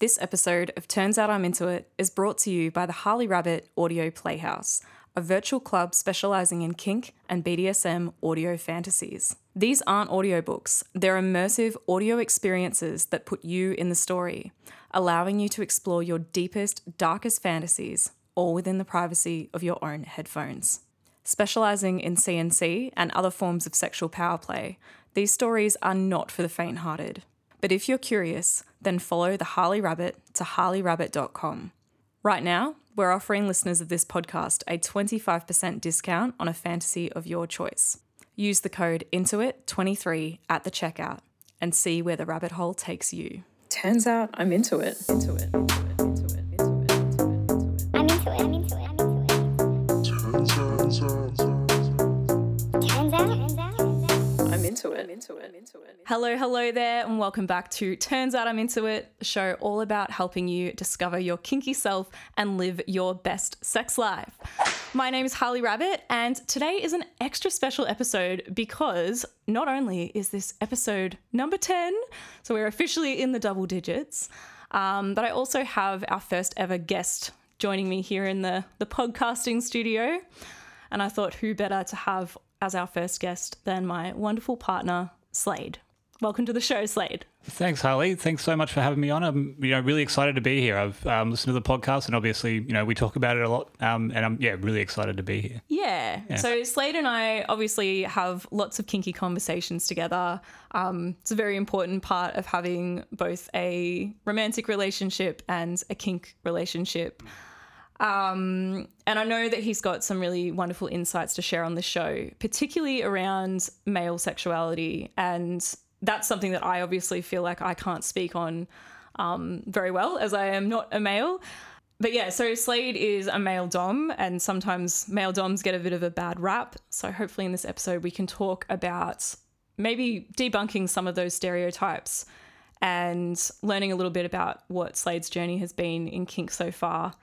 This episode of Turns Out I'm Into It is brought to you by the Harley Rabbit Audio Playhouse, a virtual club specializing in kink and BDSM audio fantasies. These aren't audiobooks, they're immersive audio experiences that put you in the story, allowing you to explore your deepest, darkest fantasies, all within the privacy of your own headphones. Specializing in CNC and other forms of sexual power play, these stories are not for the faint hearted. But if you're curious, then follow the Harley Rabbit to harleyrabbit.com. Right now, we're offering listeners of this podcast a 25% discount on a fantasy of your choice. Use the code INTOIT23 at the checkout and see where the rabbit hole takes you. Turns out I'm into it. Into it. Into it. Into it. I'm into it. I'm into it. Hello, hello there, and welcome back to Turns Out I'm Into It, a show all about helping you discover your kinky self and live your best sex life. My name is Harley Rabbit, and today is an extra special episode because not only is this episode number 10, so we're officially in the double digits, um, but I also have our first ever guest joining me here in the, the podcasting studio. And I thought, who better to have as our first guest than my wonderful partner, Slade. Welcome to the show, Slade. Thanks, Harley. Thanks so much for having me on. I'm you know really excited to be here. I've um, listened to the podcast, and obviously you know we talk about it a lot. Um, and I'm yeah really excited to be here. Yeah. So Slade and I obviously have lots of kinky conversations together. Um, it's a very important part of having both a romantic relationship and a kink relationship. Um, and I know that he's got some really wonderful insights to share on the show, particularly around male sexuality. And that's something that I obviously feel like I can't speak on um, very well, as I am not a male. But yeah, so Slade is a male dom, and sometimes male doms get a bit of a bad rap. So hopefully, in this episode, we can talk about maybe debunking some of those stereotypes and learning a little bit about what Slade's journey has been in kink so far.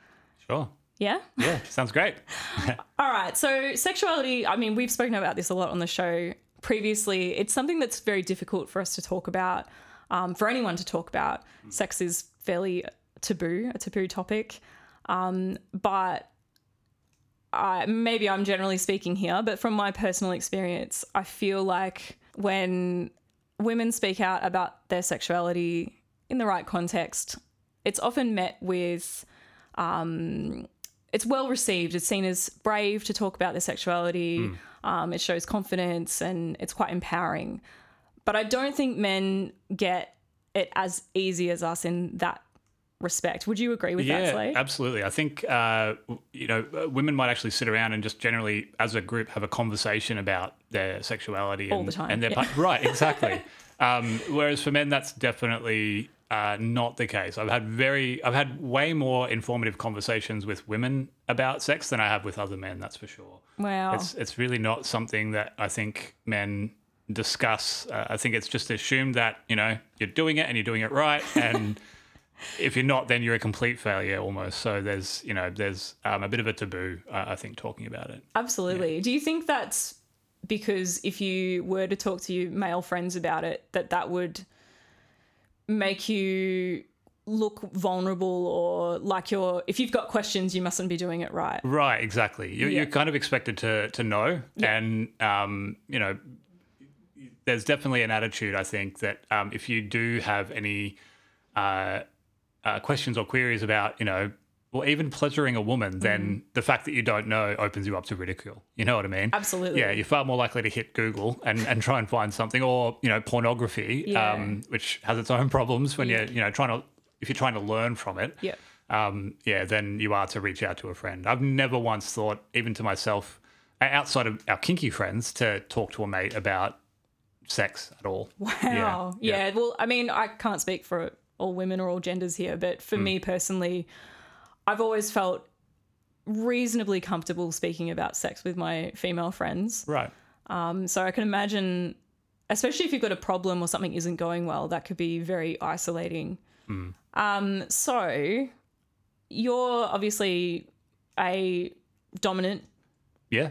Sure. Yeah? Yeah, sounds great. All right. So, sexuality, I mean, we've spoken about this a lot on the show previously. It's something that's very difficult for us to talk about, um, for anyone to talk about. Sex is fairly taboo, a taboo topic. Um, but I, maybe I'm generally speaking here, but from my personal experience, I feel like when women speak out about their sexuality in the right context, it's often met with um, it's well received. It's seen as brave to talk about their sexuality. Um, it shows confidence and it's quite empowering. But I don't think men get it as easy as us in that respect. Would you agree with that, yeah, Slade? absolutely. I think uh, you know uh, women might actually sit around and just generally, as a group, have a conversation about their sexuality All and, the time, and their yeah. part- right, exactly. um, whereas for men, that's definitely uh, not the case. I've had very, I've had way more informative conversations with women about sex than I have with other men. That's for sure. Wow. It's it's really not something that I think men discuss. Uh, I think it's just assumed that you know you're doing it and you're doing it right, and if you're not, then you're a complete failure almost. So there's you know there's um, a bit of a taboo. Uh, I think talking about it. Absolutely. Do you think that's because if you were to talk to your male friends about it, that that would make you look vulnerable or like you're if you've got questions you mustn't be doing it right Right, exactly. You're, Yeah. you're kind of expected to to know, and um, you know, there's definitely an attitude. I think that um, if you do have any uh, uh, questions or queries about, you know, or even pleasuring a woman, then the fact that you don't know opens you up to ridicule. You know what I mean? Absolutely. Yeah, you're far more likely to hit Google and, and try and find something, or you know, pornography, Yeah. um, which has its own problems when you're you know trying to if you're trying to learn from it yeah um, yeah, then you are to reach out to a friend. I've never once thought, even to myself, outside of our kinky friends, to talk to a mate about sex at all. Wow. Yeah, Well, I mean, I can't speak for all women or all genders here, but for me personally, I've always felt reasonably comfortable speaking about sex with my female friends. Right. Um, so I can imagine, especially if you've got a problem or something isn't going well, that could be very isolating. Um, so you're obviously a dominant Yeah.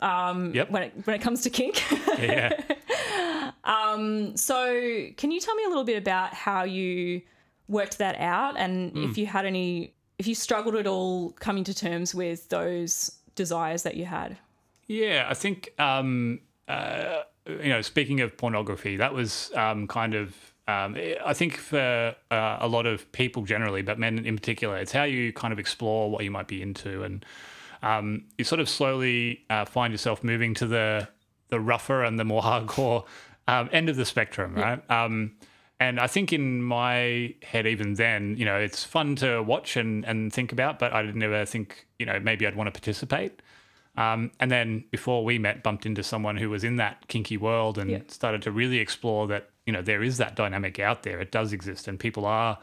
Um, yep. when it when it comes to kink. yeah. Um, So, can you tell me a little bit about how you worked that out and if you had any if you struggled at all coming to terms with those desires that you had. Yeah, I think um, uh, you know, speaking of pornography, that was um, kind of. Um, I think for uh, a lot of people generally, but men in particular, it's how you kind of explore what you might be into, and um, you sort of slowly uh, find yourself moving to the the rougher and the more hardcore um, end of the spectrum, right? Um, and I think in my head, even then, you know, it's fun to watch and, and think about, but I never think, you know, maybe I'd want to participate. Um, and then before we met, bumped into someone who was in that kinky world and Yeah. started to really explore that, you know, there is that dynamic out there. It does exist, and people are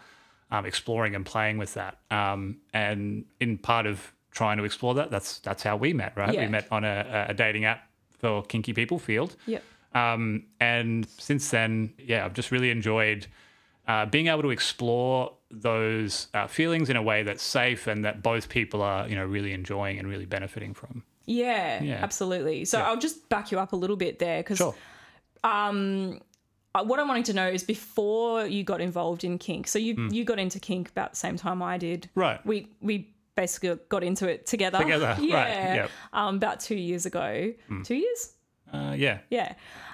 um, exploring and playing with that. Um, and in part of trying to explore that, that's that's how we met, right? Yeah. We met on a, a dating app for kinky people, Feeld. Yep. Um, and since then, yeah, I've just really enjoyed uh, being able to explore those uh, feelings in a way that's safe and that both people are, you know, really enjoying and really benefiting from. Yeah, Yeah. absolutely. So I'll just back you up a little bit there because Sure. uh, what I'm wanting to know is before you got involved in kink. So you you got into kink about the same time I did. Right. We we basically got into it together. Together, right, Yeah. yep. Um, about two years ago. Two years. Uh, yeah. Yeah.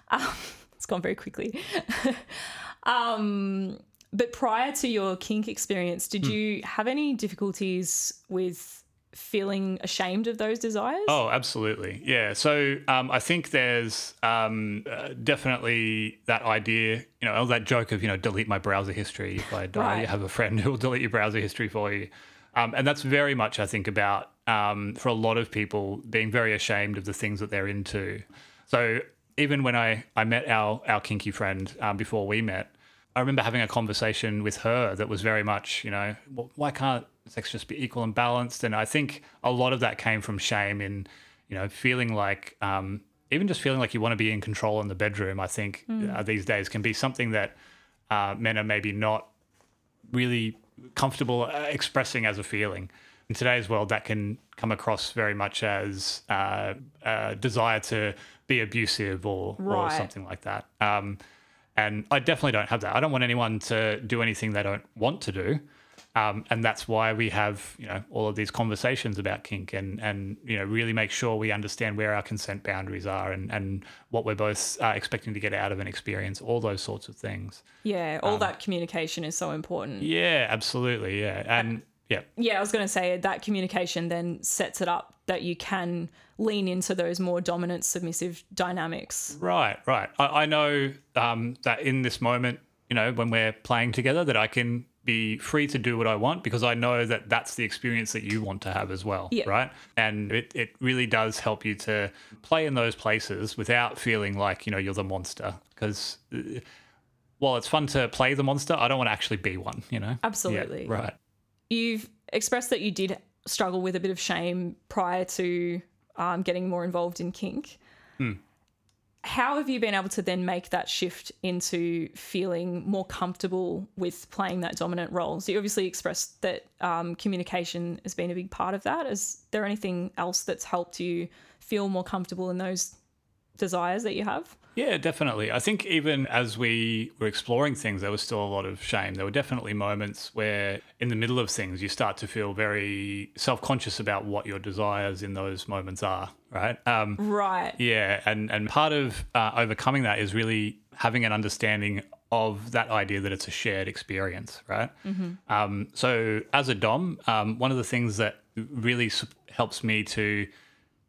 Um, it's gone very quickly. um, but prior to your kink experience, did you have any difficulties with feeling ashamed of those desires? Oh, absolutely. Yeah. So um, I think there's um, uh, definitely that idea, you know, that joke of, you know, delete my browser history. If I die, Right. you have a friend who will delete your browser history for you. Um, and that's very much, I think, about um, for a lot of people being very ashamed of the things that they're into. So even when I, I met our, our kinky friend um, before we met, I remember having a conversation with her that was very much, you know, "Well, why can't sex just be equal and balanced? And I think a lot of that came from shame in, you know, feeling like, um, even just feeling like you want to be in control in the bedroom. I think uh, these days can be something that uh, men are maybe not really comfortable uh, expressing as a feeling. In today's world, that can come across very much as uh, a desire to be abusive or, or something like that. Um, and I definitely don't have that. I don't want anyone to do anything they don't want to do. Um, and that's why we have, you know, all of these conversations about kink and, and you know, really make sure we understand where our consent boundaries are and, and what we're both uh, expecting to get out of an experience, all those sorts of things. Yeah, all that communication is so important. Um, Yeah, absolutely. Yeah. And yeah, Yeah, I was going to say that communication then sets it up that you can lean into those more dominant, submissive dynamics. right, right. I, I know um, that in this moment, you know, when we're playing together, that I can be free to do what I want because I know that that's the experience that you want to have as well. Yeah. Right. And it, it really does help you to play in those places without feeling like, you know, you're the monster. Because uh, while it's fun to play the monster, I don't want to actually be one, you know? Yeah, Absolutely. right. You've expressed that you did struggle with a bit of shame prior to um, getting more involved in kink. Hmm. How have you been able to then make that shift into feeling more comfortable with playing that dominant role? So you obviously expressed that um, communication has been a big part of that. Is there anything else that's helped you feel more comfortable in those desires that you have? Yeah, definitely. I think even as we were exploring things, there was still a lot of shame. There were definitely moments where, in the middle of things, you start to feel very self conscious about what your desires in those moments are, right? Um, Right. yeah, and, and part of uh, overcoming that is really having an understanding of that idea that it's a shared experience, right? Um, so, as a Dom, um, one of the things that really helps me to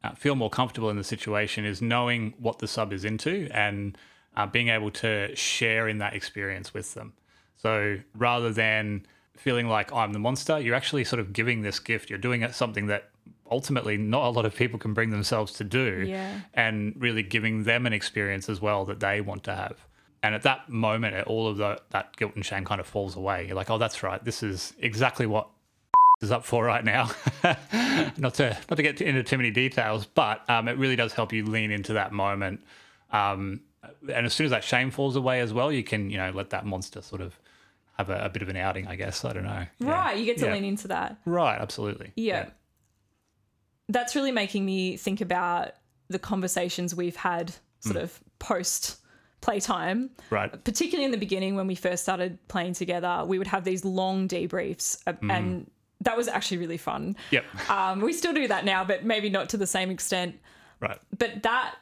uh, feel more comfortable in the situation is knowing what the sub is into and uh, being able to share in that experience with them. So rather than feeling like I'm the monster, you're actually sort of giving this gift. You're doing it- something that ultimately not a lot of people can bring themselves to do, Yeah. and really giving them an experience as well that they want to have. And at that moment, all of the, that guilt and shame kind of falls away. You're like, oh, that's right. This is exactly what is up for right now. not to not to get into too many details, but um, it really does help you lean into that moment. Um, and as soon as that shame falls away as well, you can you know let that monster sort of have a, a bit of an outing. I guess I don't know. Yeah. Right. You get to Yeah. lean into that. Right. Absolutely. Yeah. That's really making me think about the conversations we've had sort of post playtime. Right. Particularly in the beginning when we first started playing together, we would have these long debriefs, uh, and that was actually really fun. Yep. Um, we still do that now, but maybe not to the same extent. Right. But that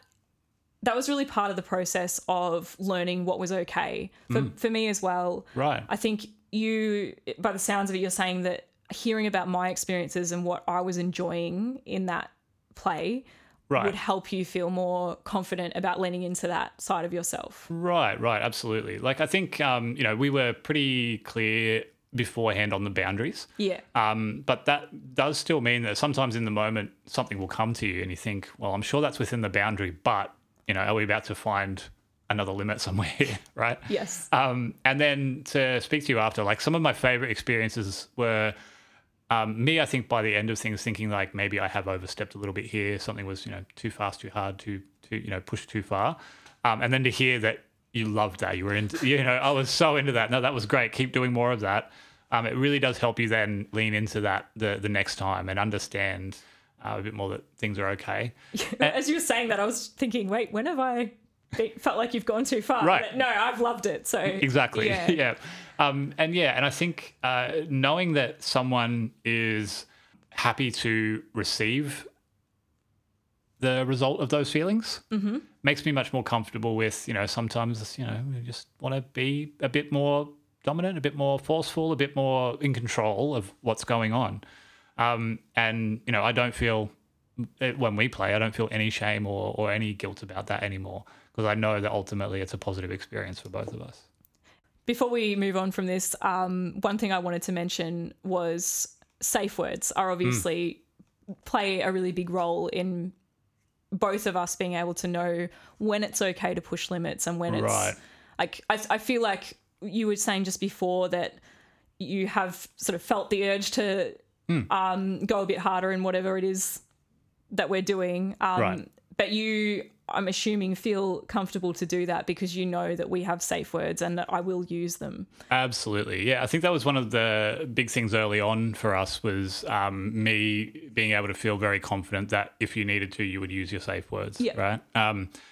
that was really part of the process of learning what was okay for, for me as well. Right. I think you, by the sounds of it, you're saying that hearing about my experiences and what I was enjoying in that play Right. would help you feel more confident about leaning into that side of yourself. Right, right, absolutely. Like I think um, you know, we were pretty clear beforehand on the boundaries. Yeah. Um, but that does still mean that sometimes in the moment something will come to you and you think, well, I'm sure that's within the boundary, but you know, are we about to find another limit somewhere right? Yes. Um, and then to speak to you after, like some of my favorite experiences were um, me, I think by the end of things, thinking like maybe I have overstepped a little bit here. Something was, you know, too fast, too hard, too, too, you know, pushed too far. Um, and then to hear that you loved that, you were into, you know, I was so into that. No, that was great. Keep doing more of that. Um, it really does help you then lean into that the the next time and understand uh, a bit more that things are okay. As you were saying that, I was thinking, wait, when have I be- felt like you've gone too far? Right. But no, I've loved it. So Exactly. Yeah. Yeah. Um, and yeah, and I think uh, knowing that someone is happy to receive the result of those feelings makes me much more comfortable with, you know, sometimes, you know, we just want to be a bit more dominant, a bit more forceful, a bit more in control of what's going on. Um, and, you know, I don't feel, eh, when we play, I don't feel any shame or, or any guilt about that anymore because I know that ultimately it's a positive experience for both of us. Before we move on from this, um, one thing I wanted to mention was safe words are obviously play a really big role in both of us being able to know when it's okay to push limits and when it's Right. like I, I feel like you were saying just before that you have sort of felt the urge to Hmm. um, go a bit harder in whatever it is that we're doing. Um, Right. But you, I'm assuming, feel comfortable to do that because you know that we have safe words and that I will use them. Absolutely. Yeah, I think that was one of the big things early on for us was um, me being able to feel very confident that if you needed to, you would use your safe words. Yeah. Right.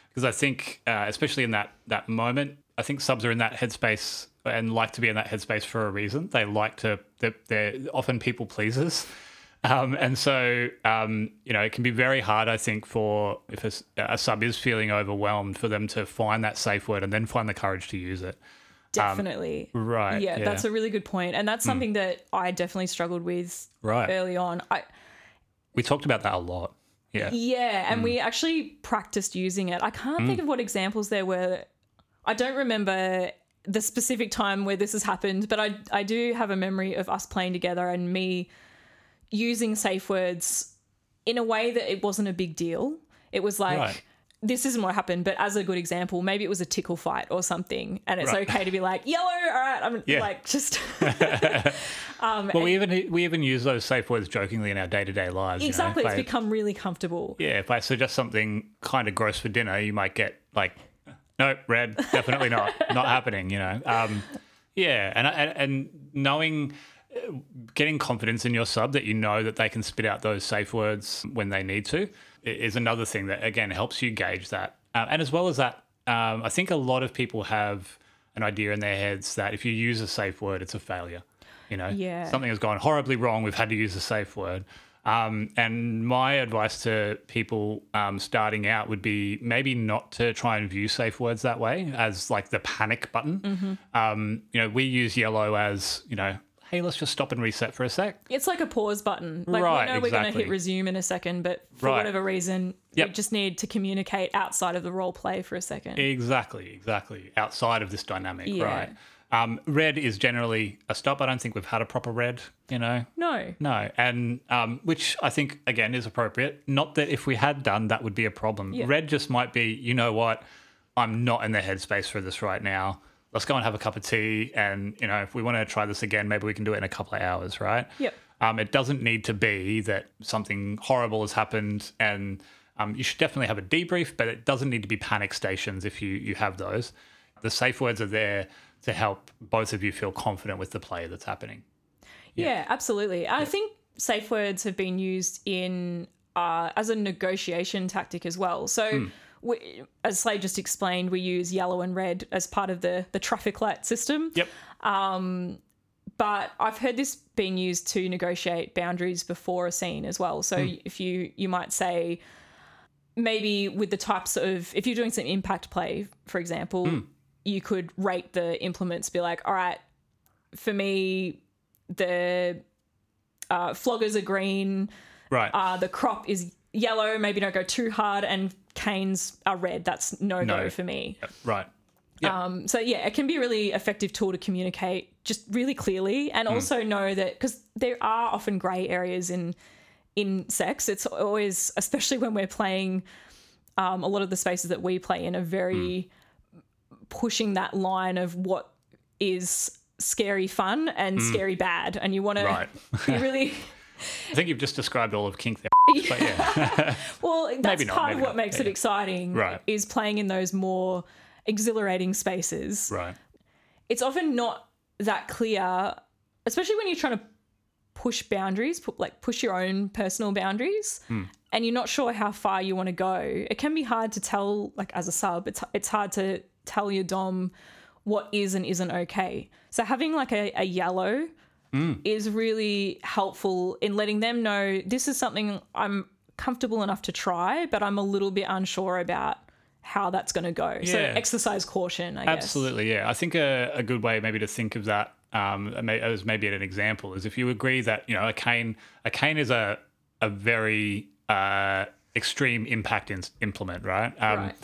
Because I think, uh, especially in that that moment, I think subs are in that headspace and like to be in that headspace for a reason. They like to. They're, they're often people pleasers. Um, and so, um, you know, it can be very hard, I think, for if a sub is feeling overwhelmed, for them to find that safe word and then find the courage to use it. Definitely. Right. yeah, yeah. that's a really good point. And that's something that I definitely struggled with Right. early on. I We talked about that a lot. Yeah. Yeah, Hmm. and we actually practiced using it. I can't think of what examples there were. I don't remember the specific time where this has happened, but I I do have a memory of us playing together and me using safe words in a way that it wasn't a big deal. It was like Right. this isn't what happened, but as a good example, maybe it was a tickle fight or something, and it's Right. okay to be like yellow. All right, I'm Yeah. like just Well, we even we even use those safe words jokingly in our day to day lives. you know. exactly. It's I- become really comfortable. yeah, if I suggest something kind of gross for dinner, you might get like, nope, red, definitely not, not happening. You know. Um, yeah, and and, and knowing. Getting confidence in your sub that you know that they can spit out those safe words when they need to is another thing that again helps you gauge that. Uh, and as well as that, um, I think a lot of people have an idea in their heads that if you use a safe word, it's a failure. You know, Yeah. something has gone horribly wrong. We've had to use a safe word. Um, and my advice to people um, starting out would be maybe not to try and view safe words that way as like the panic button. Mm-hmm. Um, you know, we use yellow as you know, hey, let's just stop and reset for a sec. It's like a pause button. Like Right, we know we're going to hit resume in a second, but for Right. whatever reason, we just need to communicate outside of the role play for a second. Exactly, exactly. Outside of this dynamic, Yeah. right? Um, red is generally a stop. I don't think we've had a proper red. You know, no. No, and um, which I think again is appropriate. Not that if we had done that would be a problem. Yeah. Red just might be, you know what, I'm not in the headspace for this right now. Let's go and have a cup of tea, and you know, if we want to try this again, maybe we can do it in a couple of hours, right? Yep. Um, it doesn't need to be that something horrible has happened, and um, you should definitely have a debrief, but it doesn't need to be panic stations if you you have those. The safe words are there to help both of you feel confident with the play that's happening. Yeah, absolutely. I think safe words have been used in uh, as a negotiation tactic as well. So Hmm. We, as Slade just explained, we use yellow and red as part of the the traffic light system. Yep. But I've heard this being used to negotiate boundaries before a scene as well. So if you you might say maybe with the types of if you're doing some impact play, for example, you could rate the implements. Be like, all right, for me, the uh, floggers are green. Right. Uh, the crop is yellow. Maybe don't go too hard, and canes are red. That's no go No. for me. Yep, right. Um, so yeah, it can be a really effective tool to communicate just really clearly, and also know that because there are often grey areas in in sex. It's always, especially when we're playing, um, a lot of the spaces that we play in are very pushing that line of what is scary fun and scary bad, and you want to be really. I think you've just described all of kink there. But yeah. Well, that's Maybe not, part of what not. makes Yeah, it exciting. Right. Is playing in those more exhilarating spaces. right. it's often not that clear, especially when you're trying to push boundaries, pu- like push your own personal boundaries, hmm. and you're not sure how far you want to go. It can be hard to tell, like as a sub, it's it's hard to tell your dom what is and isn't okay. So having like a, a yellow is really helpful in letting them know this is something I'm comfortable enough to try, but I'm a little bit unsure about how that's going to go. So exercise caution, I guess. Absolutely, yeah. I think a, a good way maybe to think of that um, as maybe an example is if you agree that you know a cane a cane is a a very uh, extreme impact in, implement, right? Um, Right.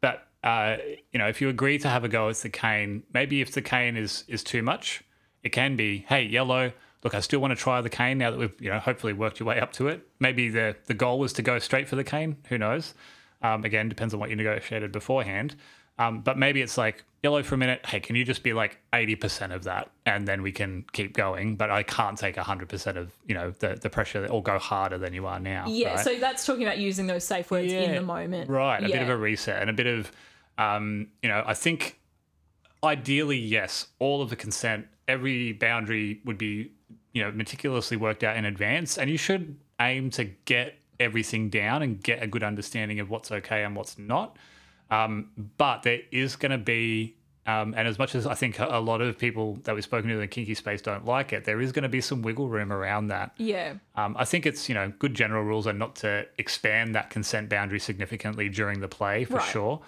But uh, you know, if you agree to have a go with the cane, maybe if the cane is is too much, it can be, hey, yellow. Look, I still want to try the cane now that we've you know hopefully worked your way up to it. Maybe the the goal was to go straight for the cane. Who knows? Um, again, depends on what you negotiated beforehand. Um, but maybe it's like yellow for a minute. Hey, can you just be like eighty percent of that, and then we can keep going. But I can't take hundred percent of you know the the pressure or go harder than you are now. Yeah, right? so that's talking about using those safe words in the moment. Right, a bit of a reset and a bit of, um, you know, I think ideally, yes, all of the consent, every boundary would be, you know, meticulously worked out in advance, and you should aim to get everything down and get a good understanding of what's okay and what's not. Um, but there is going to be, um, and as much as I think a lot of people that we've spoken to in the kinky space don't like it, there is going to be some wiggle room around that. Yeah. Um, I think it's you know good general rules are not to expand that consent boundary significantly during the play for Right. sure.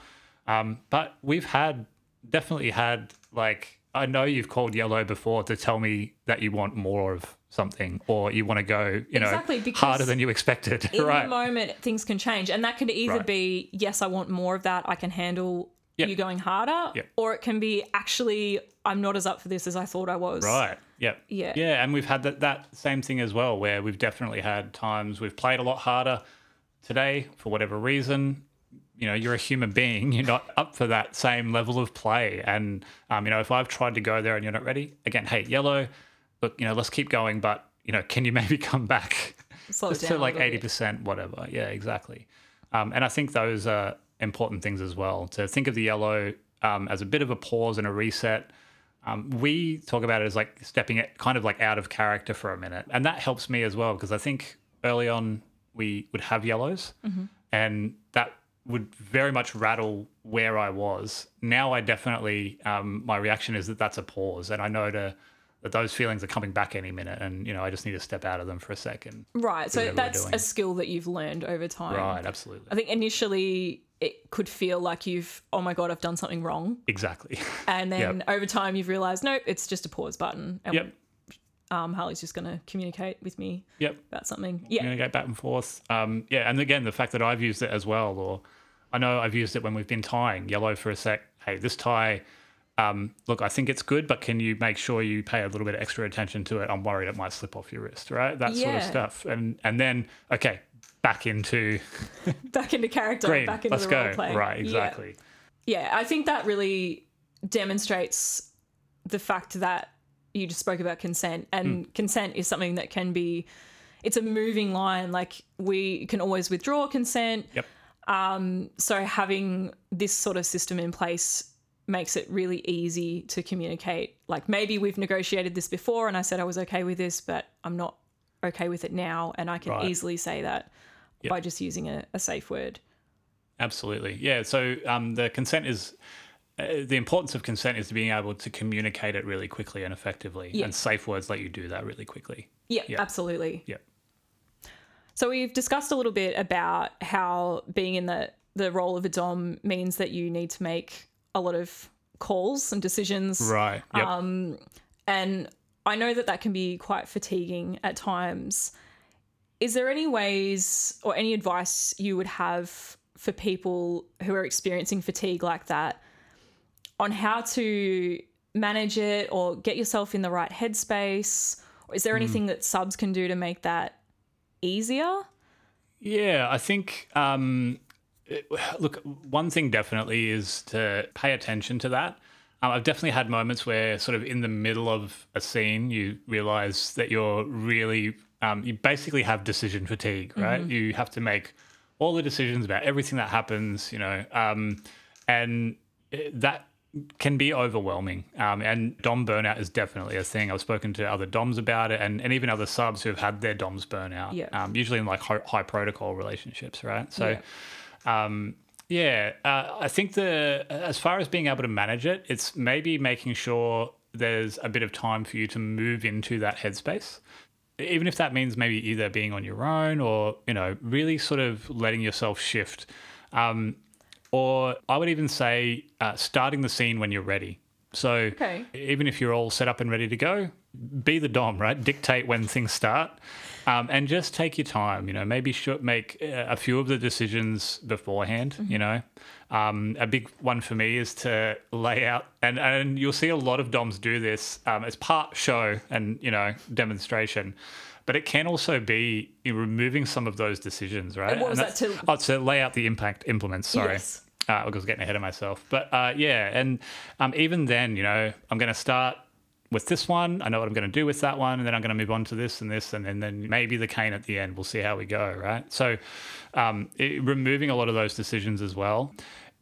Um, but we've had definitely had like I know you've called yellow before to tell me that you want more of something or you want to go you know Exactly, harder than you expected. In right. the moment, things can change. And that can either Right. be, yes, I want more of that. I can handle Yep. you going harder. Yep. Or it can be, actually, I'm not as up for this as I thought I was. Right. Yep. Yeah. Yeah, and we've had that that same thing as well, where we've definitely had times we've played a lot harder today for whatever reason. You know, you're a human being. You're not up for that same level of play. And um, you know, if I've tried to go there and you're not ready, again, hey, yellow. Look, you know, let's keep going, but you know, can you maybe come back Slow just down to like little eighty bit. percent, whatever? Yeah, exactly. Um, and I think those are important things as well. To think of the yellow um, as a bit of a pause and a reset. Um, we talk about it as like stepping it kind of like out of character for a minute. And that helps me as well because I think early on we would have yellows and that would very much rattle where I was. Now I definitely, um, my reaction is that that's a pause and I know to, that those feelings are coming back any minute and, you know, I just need to step out of them for a second. Right. So that's a skill that you've learned over time. Right, absolutely. I think initially it could feel like you've, oh my God, I've done something wrong. Exactly. And then Yep. over time you've realized, nope, it's just a pause button. And yep. Um, Harley's just going to communicate with me Yep. about something. Yeah. communicate back and forth. Um, yeah, and again, the fact that I've used it as well, or I know I've used it when we've been tying yellow for a sec. Hey, this tie, um, look, I think it's good, but can you make sure you pay a little bit of extra attention to it? I'm worried it might slip off your wrist, right? That sort of stuff. And and then okay, back into Back into character, green. back into Let's the go. role play. Right, Yeah. exactly. yeah, I think that really demonstrates the fact that you just spoke about consent, and Hmm. consent is something that can be. It's a moving line. Like we can always withdraw consent. Yep. Um, so having this sort of system in place makes it really easy to communicate. Like maybe we've negotiated this before, and I said I was okay with this, but I'm not okay with it now, and I can Right. easily say that by just using a, a safe word. Absolutely. Yeah. So um, the consent is the importance of consent is being able to communicate it really quickly and effectively, Yeah. and safe words let you do that really quickly. Yeah, Yeah. absolutely. Yeah. So we've discussed a little bit about how being in the the role of a dom means that you need to make a lot of calls and decisions. Right. Yep. Um, and I know that that can be quite fatiguing at times. Is there any ways or any advice you would have for people who are experiencing fatigue like that on how to manage it or get yourself in the right headspace? Or is there anything that subs can do to make that easier? Yeah, I think. Um, it- look, one thing definitely is to pay attention to that. Um, I've definitely had moments where, sort of in the middle of a scene, you realize that you're really, um, you basically have decision fatigue, right? You have to make all the decisions about everything that happens, you know, um, and it- that can be overwhelming. Um, and Dom burnout is definitely a thing. I've spoken to other Doms about it and, and even other subs who have had their Doms burnout, Yeah. um, usually in like high, high protocol relationships, right? So, um, yeah, uh, I think the as far as being able to manage it, it's maybe making sure there's a bit of time for you to move into that headspace. Even if that means maybe either being on your own or, you know, really sort of letting yourself shift. Um, or I would even say uh, starting the scene when you're ready. So Okay. even if you're all set up and ready to go, be the dom, right? Dictate when things start, um, and just take your time. You know, maybe make uh, a few of the decisions beforehand. You know, um, a big one for me is to lay out, and and you'll see a lot of doms do this um, as part show and you know demonstration. But it can also be in removing some of those decisions, right? what was And that to- Oh, to lay out the impact implements. Sorry. Yes. Uh, I was getting ahead of myself. But uh, yeah, and um, even then, you know, I'm going to start with this one. I know what I'm going to do with that one, and then I'm going to move on to this and this, and then, then maybe the cane at the end. We'll see how we go, right? So, um, it, removing a lot of those decisions as well.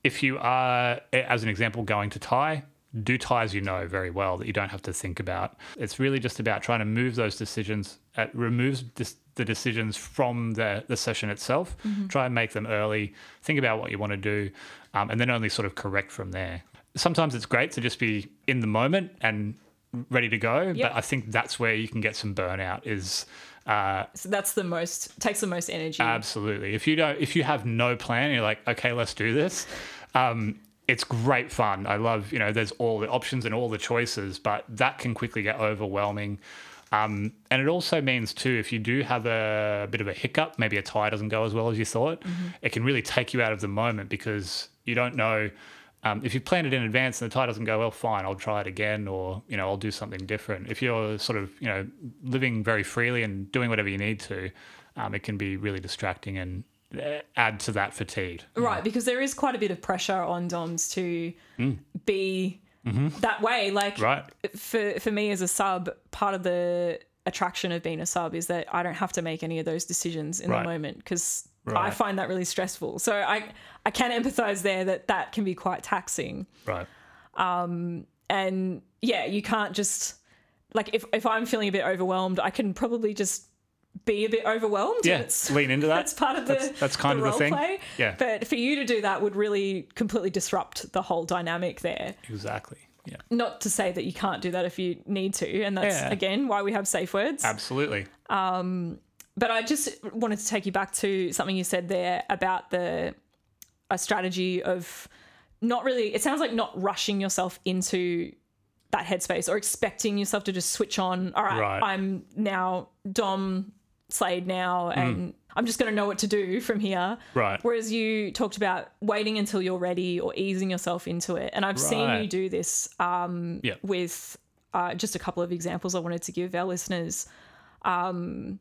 If you are, as an example, going to tie, do ties you know very well that you don't have to think about. It's really just about trying to move those decisions, uh, removes dis- the decisions from the, the session itself. Try and make them early. Think about what you want to do, um, and then only sort of correct from there. Sometimes it's great to just be in the moment and ready to go, Yep. but I think that's where you can get some burnout. Is uh, So that's the most takes the most energy. Absolutely. If you don't, if you have no plan, you're like, okay, let's do this. Um, it's great fun. I love, you know, there's all the options and all the choices, but that can quickly get overwhelming. Um, and it also means too, if you do have a bit of a hiccup, maybe a tie doesn't go as well as you thought, it can really take you out of the moment because you don't know. Um, if you planned it in advance and the tie doesn't go well, fine, I'll try it again, or you know, I'll do something different. If you're sort of you know living very freely and doing whatever you need to, um, it can be really distracting and uh, add to that fatigue. Right, because there is quite a bit of pressure on DOMs to be that way. Like. Mm-hmm. Right. for for me as a sub, part of the attraction of being a sub is that I don't have to make any of those decisions in Right. the moment because I find that really stressful. So I I can empathize there that that can be quite taxing. Right. Um, And yeah, you can't just like if if I'm feeling a bit overwhelmed, I can probably just be a bit overwhelmed. Yeah. Lean into that. that's part of the That's, that's kind the of the thing. play. Yeah. But for you to do that would really completely disrupt the whole dynamic there. exactly. Yeah. Not to say that you can't do that if you need to, and that's Yeah. again why we have safe words. Absolutely. Um, but I just wanted to take you back to something you said there about the a strategy of not really. It sounds like not rushing yourself into that headspace or expecting yourself to just switch on. All right, Right. I'm now Dom Slade now, and I'm just going to know what to do from here. Right. Whereas you talked about waiting until you're ready or easing yourself into it, and I've seen you do this um, Yeah. with uh, just a couple of examples I wanted to give our listeners. Um,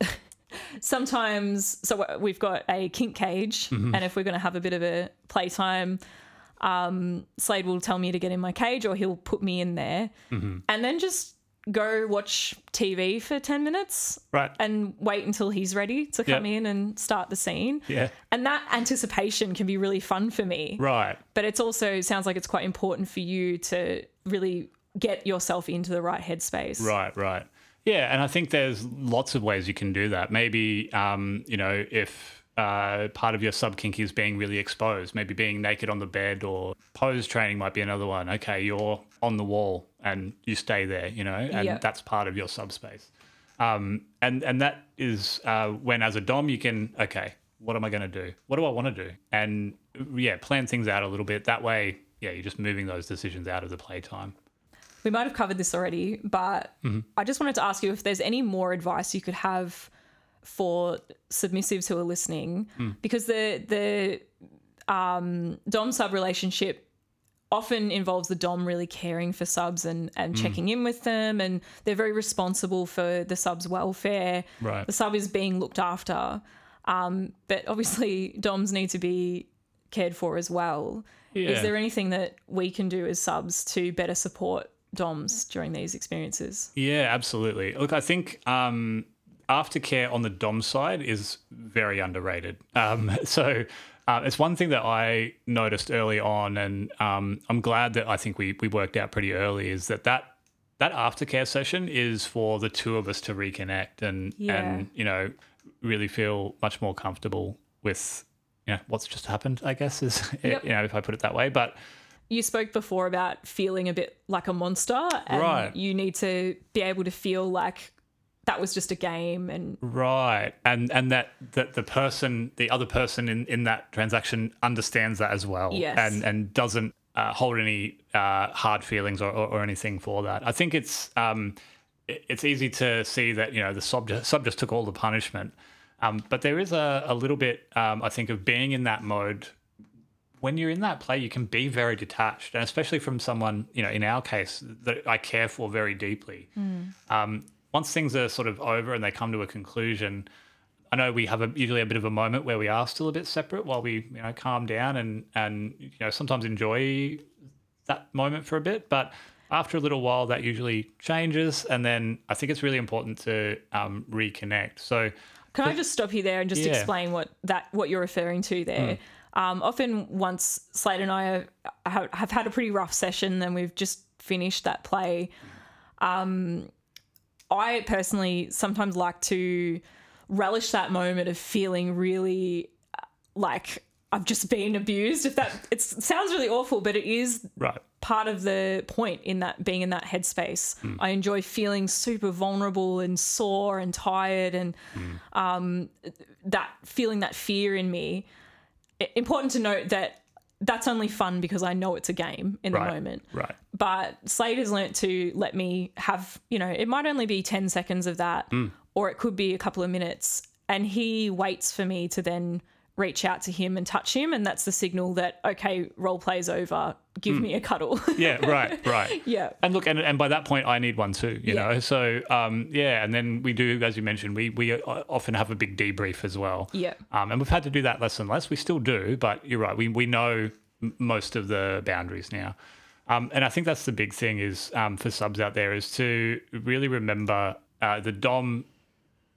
sometimes, so we've got a kink cage, Mm-hmm. and if we're going to have a bit of a playtime, um, Slade will tell me to get in my cage, or he'll put me in there, Mm-hmm. and then just go watch TV for 10 minutes Right. and wait until he's ready to come Yep. in and start the scene. Yeah. And that anticipation can be really fun for me. Right. But it's also sounds like it's quite important for you to really get yourself into the right headspace. Right, right. Yeah, and I think there's lots of ways you can do that. Maybe, um, you know, if uh, part of your sub kink is being really exposed, maybe being naked on the bed, or pose training might be another one. Okay, you're on the wall and you stay there, you know, and Yeah. that's part of your subspace. Um, and and that is uh, when, as a dom, you can okay, what am I going to do? What do I want to do? And yeah, plan things out a little bit. That way, yeah, you're just moving those decisions out of the playtime. We might have covered this already, but I just wanted to ask you if there's any more advice you could have for submissives who are listening, because the the um, dom sub relationship often involves the dom really caring for subs and and checking in with them, and they're very responsible for the subs' welfare. Right. The sub is being looked after, um, but obviously doms need to be cared for as well. Yeah. Is there anything that we can do as subs to better support DOMs during these experiences? Yeah, absolutely. Look, I think um, aftercare on the dom side is very underrated. Um, so uh, it's one thing that I noticed early on, and um, I'm glad that I think we we worked out pretty early is that that that aftercare session is for the two of us to reconnect and Yeah. and you know really feel much more comfortable with you know what's just happened. I guess is Yep. you know if I put it that way, but. You spoke before about feeling a bit like a monster, and Right. you need to be able to feel like that was just a game. And Right, and and that that the person, the other person in in that transaction understands that as well, Yes. and and doesn't uh, hold any uh, hard feelings or, or, or anything for that. I think it's um, it's easy to see that you know the sub just, sub just took all the punishment, um, but there is a, a little bit um, I think of being in that mode. When you're in that play, you can be very detached, and especially from someone, you know, in our case, that I care for very deeply um, once things are sort of over and they come to a conclusion, I know we have a, usually a bit of a moment where we are still a bit separate while we you know calm down and and you know sometimes enjoy that moment for a bit, but after a little while that usually changes, and then I think it's really important to um, reconnect. So can I just stop you there and just Yeah. explain what that what you're referring to there? Um, often, once Slade and I have, have had a pretty rough session, and we've just finished that play. Um, I personally sometimes like to relish that moment of feeling really uh, like I've just been abused. If that it sounds really awful, but it is right, part of the point in that being in that headspace. I enjoy feeling super vulnerable and sore and tired and um, that feeling that fear in me. Important to note that that's only fun because I know it's a game in right, the moment. right, But Slade has learnt to let me have, you know, it might only be 10 seconds of that hmm. or it could be a couple of minutes. And he waits for me to then reach out to him and touch him. And that's the signal that, okay, role play's over. Give me a cuddle. yeah, right, right. yeah. And look, and, and by that point, I need one too. You Yeah. know, so um, yeah, and then we do, as you mentioned, we we uh, often have a big debrief as well. Yeah. Um, and we've had to do that less and less. We still do, but you're right. We we know m- most of the boundaries now. Um, and I think that's the big thing is um, for subs out there is to really remember uh, the dom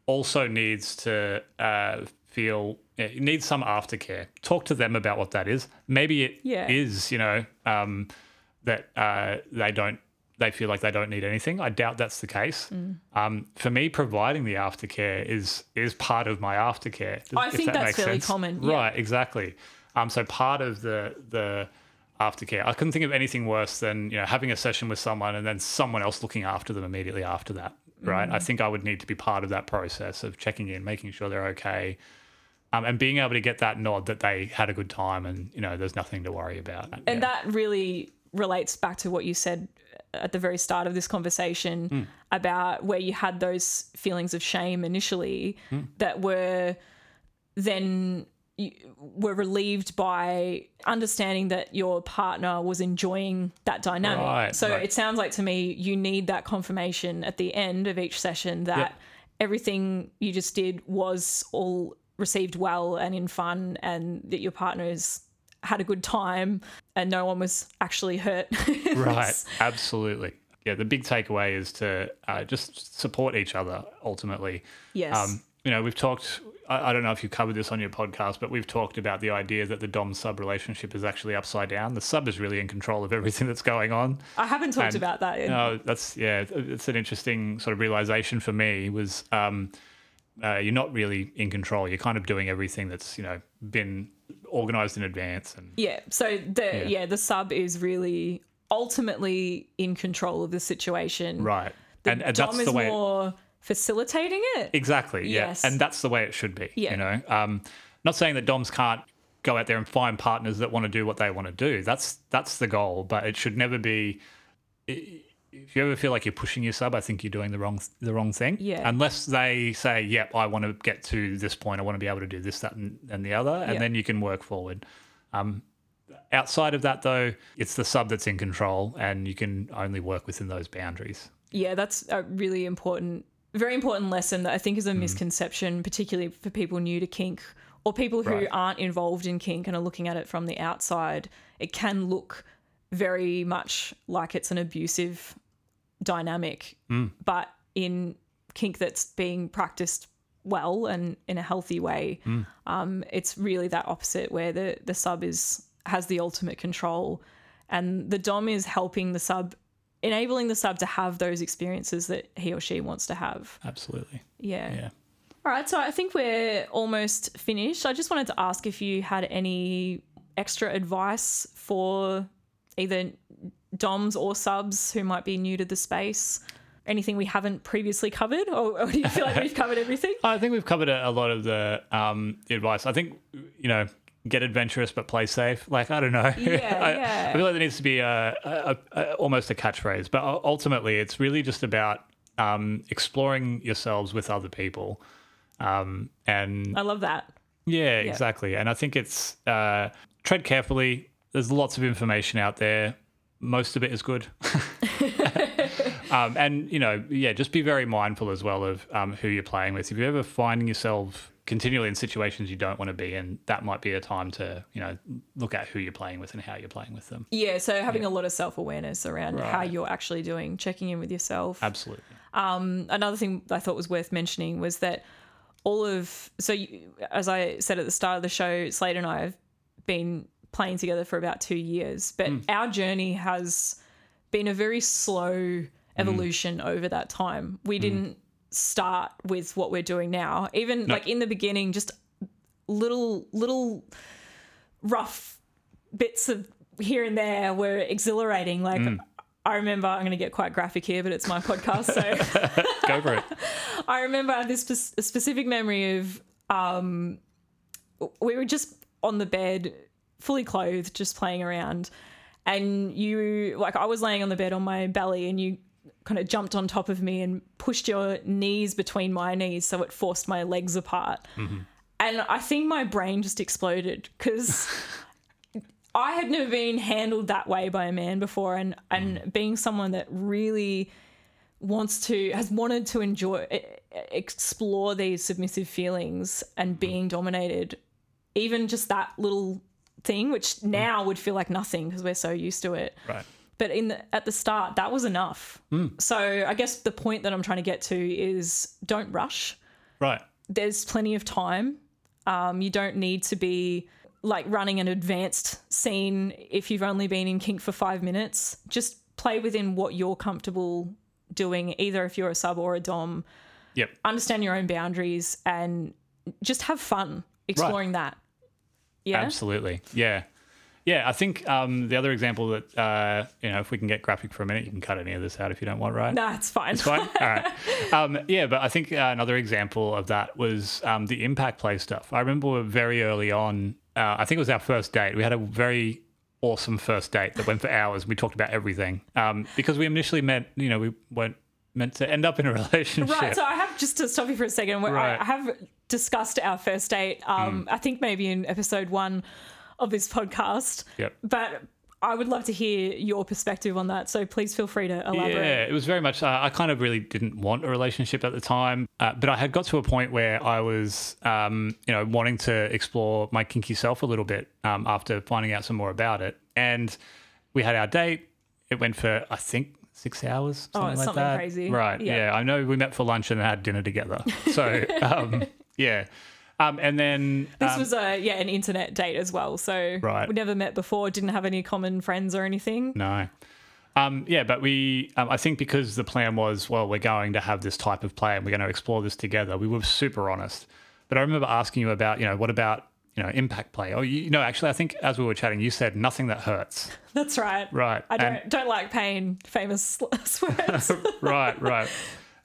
also needs to uh, feel it needs some aftercare. Talk to them about what that is. Maybe it is, Yeah. you know, um, that uh, they don't they feel like they don't need anything. I doubt that's the case. Mm. Um, for me, providing the aftercare is is part of my aftercare. I think that that's fairly sense. common, yeah. right? Exactly. Um, so part of the the aftercare, I couldn't think of anything worse than you know having a session with someone and then someone else looking after them immediately after that. Right? Mm. I think I would need to be part of that process of checking in, making sure they're okay. Um, and being able to get that nod that they had a good time and you know there's nothing to worry about. And Yeah. that really relates back to what you said at the very start of this conversation Hmm. about where you had those feelings of shame initially Hmm. that were then you were relieved by understanding that your partner was enjoying that dynamic. Right, so right. it sounds like to me you need that confirmation at the end of each session that Yep. everything you just did was all received well and in fun and that your partner's had a good time and no one was actually hurt. right absolutely yeah the big takeaway is to uh, just support each other ultimately Yes. um, you know we've talked I, I don't know if you covered this on your podcast but we've talked about the idea that the dom sub relationship is actually upside down the sub is really in control of everything that's going on I haven't talked and- about that. in- no that's yeah it's an interesting sort of realization for me was um, uh, you're not really in control. You're kind of doing everything that's you know been organized in advance and Yeah. So the yeah. Yeah. the sub is really ultimately in control of the situation. right. The and, and Dom that's is the way. more facilitating it. Exactly. Yeah. Yes. And that's the way it should be. Yeah. You know, um, not saying that DOMs can't go out there and find partners that want to do what they want to do. That's that's the goal, but it should never be. i- If you ever feel like you're pushing your sub, I think you're doing the wrong the wrong thing. Yeah. Unless they say, "Yep, I want to get to this point. I want to be able to do this, that, and, and the other," and Yeah. then you can work forward. Um, outside of that, though, it's the sub that's in control, and you can only work within those boundaries. Yeah, that's a really important, very important lesson that I think Mm. is a misconception, particularly for people new to kink or people who Right. aren't involved in kink and are looking at it from the outside. It can look very much like it's an abusive dynamic, Mm. but in kink that's being practiced well and in a healthy way, Mm. um, it's really that opposite where the the sub is has the ultimate control, and the dom is helping the sub, enabling the sub to have those experiences that he or she wants to have. Absolutely. Yeah. Yeah. All right, so I think we're almost finished. I just wanted to ask if you had any extra advice for either DOMs or subs who might be new to the space. Anything we haven't previously covered, or, or do you feel like we've covered everything? I think we've covered a, a lot of the um, advice. I think you know, get adventurous but play safe. Like I don't know. Yeah, I, yeah. I feel like there needs to be a, a, a almost a catchphrase, but ultimately, it's really just about um, exploring yourselves with other people. Um, and I love that. yeah, exactly. And I think it's uh, tread carefully. There's lots of information out there. Most of it is good. um, and you know, yeah, just be very mindful as well of um, who you're playing with. If you're ever finding yourself continually in situations you don't want to be in, that might be a time to you know look at who you're playing with and how you're playing with them. Yeah, so having a lot of self awareness around how you're actually doing, checking in with yourself. Absolutely. another thing I thought was worth mentioning was that all of so you, as I said at the start of the show, Slade and I have been playing together for about two years, but hmm. our journey has been a very slow hmm. evolution over that time. We hmm. didn't start with what we're doing now. Even like in the beginning, just little little rough bits of here and there were exhilarating. Like I remember, I'm going to get quite graphic here, but it's my podcast, so. Go for it. I remember this spe- specific memory of um, we were just on the bed, fully clothed, just playing around, and you like I was laying on the bed on my belly, and you kind of jumped on top of me and pushed your knees between my knees, so it forced my legs apart, mm-hmm. and I think my brain just exploded because. I had never been handled that way by a man before, and and mm. being someone that really wants to has wanted to enjoy explore these submissive feelings and mm. being dominated even just that little thing which now would feel like nothing because we're so used to it Right. but in the, at the start that was enough so i guess the point that i'm trying to get to is don't rush Right. there's plenty of time. Um, you don't need to be like running an advanced scene if you've only been in kink for five minutes. Just play within what you're comfortable doing, either if you're a sub or a dom. Yep. Understand your own boundaries and just have fun exploring that. Yeah. Absolutely. Yeah. Yeah, I think um, the other example that uh, you know, if we can get graphic for a minute, you can cut any of this out if you don't want, right? No, it's fine. It's fine. All right. Um, yeah, but I think uh, another example of that was um, the impact play stuff. I remember very early on. Uh, I think it was our first date. We had a very awesome first date that went for hours. We talked about everything um, because we initially met. You know, we weren't meant to end up in a relationship. Right, so I have just to stop you for a second. Right. I, I have discussed our first date. Um, I think maybe in episode one of this podcast. Yep. But I would love to hear your perspective on that. So please feel free to elaborate. Yeah, it was very much. Uh, I kind of really didn't want a relationship at the time, uh, but I had got to a point where I was, um, you know, wanting to explore my kinky self a little bit um, after finding out some more about it. And we had our date. It went for I think six hours, something Oh, like something that. crazy. right? Yeah. Yeah. I know we met for lunch and had dinner together. So um, yeah, um, and then This um, was a yeah an internet date as well. So Right. we never met before. Didn't have any common friends or anything. No. Um, yeah, but we, um, I think because the plan was, well, we're going to have this type of play and we're going to explore this together, we were super honest. But I remember asking you about, you know, what about, you know, impact play? Oh, you, you know, actually, I think as we were chatting, you said nothing that hurts. That's right. Right. I don't And- don't like pain. Famous words. right, right.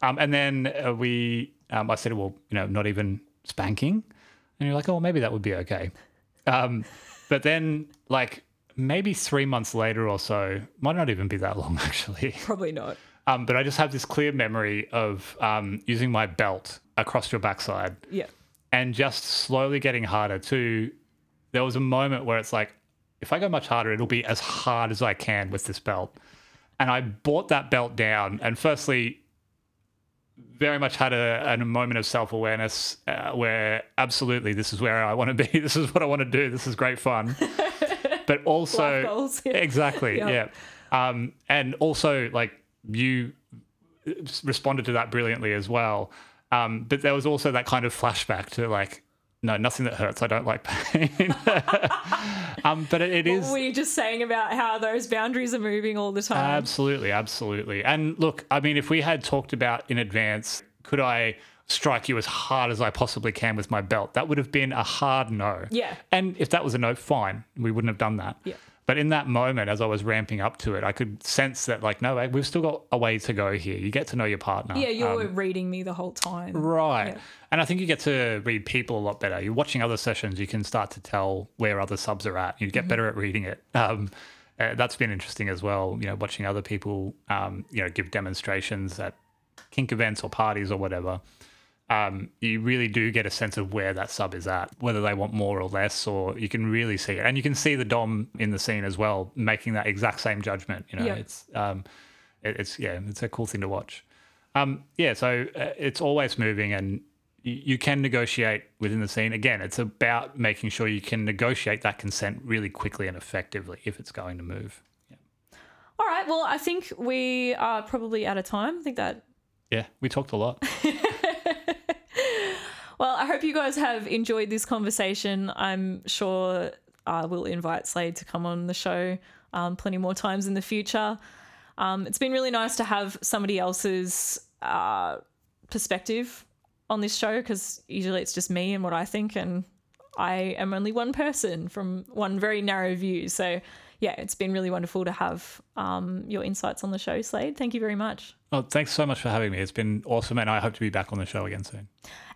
Um, and then uh, we, um, I said, well, you know, not even spanking. And you're like, oh, maybe that would be okay. Um, but then, like, maybe three months later or so, might not even be that long actually. Probably not. Um, but I just have this clear memory of um, using my belt across your backside Yeah. and just slowly getting harder to there was a moment where it's like if i go much harder it'll be as hard as i can with this belt and i brought that belt down and firstly very much had a, a moment of self-awareness uh, where absolutely this is where i want to be this is what i want to do this is great fun but also goals, yeah. exactly Yeah. yeah um, and also like you responded to that brilliantly as well. Um, but there was also that kind of flashback to like, no, nothing that hurts. I don't like pain. um, but it, it is Were you just saying about how those boundaries are moving all the time? absolutely, absolutely. And look, I mean, if we had talked about in advance, could I strike you as hard as I possibly can with my belt? That would have been a hard no. Yeah. And if that was a no, fine. We wouldn't have done that. Yeah. But in that moment, as I was ramping up to it, I could sense that, like, no, we've still got a way to go here. You get to know your partner. yeah, you Um, were reading me the whole time. Right. Yeah. And I think you get to read people a lot better. You're watching other sessions, you can start to tell where other subs are at. You Mm-hmm. get better at reading it. Um, uh, that's been interesting as well. You know, watching other people, um, you know, give demonstrations at kink events or parties or whatever. Um, you really do get a sense of where that sub is at, whether they want more or less, or you can really see it. And you can see the dom in the scene as well, making that exact same judgment. You know, Yeah. it's um, it, it's yeah, it's a cool thing to watch. Um, yeah, so uh, it's always moving, and y- you can negotiate within the scene. Again, it's about making sure you can negotiate that consent really quickly and effectively if it's going to move. Yeah. All right. Well, I think we are probably out of time. I think that. Yeah, we talked a lot. Well, I hope you guys have enjoyed this conversation. I'm sure I will invite Slade to come on the show um, plenty more times in the future. Um, it's been really nice to have somebody else's uh, perspective on this show because usually it's just me and what I think, and I am only one person from one very narrow view. So, yeah, it's been really wonderful to have um, your insights on the show, Slade. Thank you very much. Oh, thanks so much for having me. It's been awesome, and I hope to be back on the show again soon.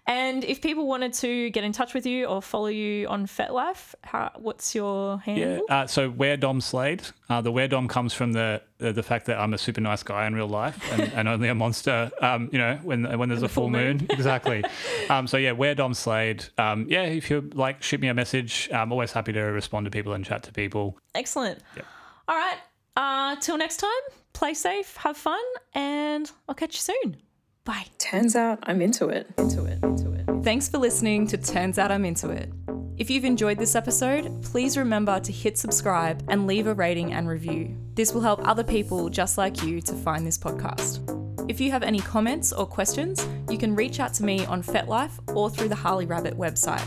And if people wanted to get in touch with you or follow you on FetLife, how, what's your Yeah. handle? Uh, so WereDom Slade. Uh, the WereDom comes from the, the the fact that I'm a super nice guy in real life and, and only a monster. Um, you know, when when there's a full full moon. moon. exactly. Um, so yeah, WereDom Slade. Um, yeah, if you like, shoot me a message. I'm always happy to respond to people and chat to people. Excellent. All right. Uh, till next time, play safe, have fun, and I'll catch you soon. Bye. Turns out I'm into it. Into it. Into it. Thanks for listening to Turns Out I'm Into It. If you've enjoyed this episode, please remember to hit subscribe and leave a rating and review. This will help other people just like you to find this podcast. If you have any comments or questions, you can reach out to me on FetLife or through the Harley Rabbit website.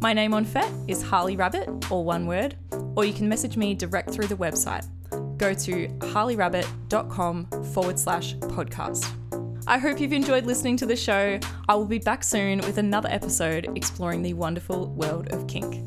My name on Fet is Harley Rabbit, or one word, or you can message me direct through the website. Go to harleyrabbit.com forward slash podcast. I hope you've enjoyed listening to the show. I will be back soon with another episode exploring the wonderful world of kink.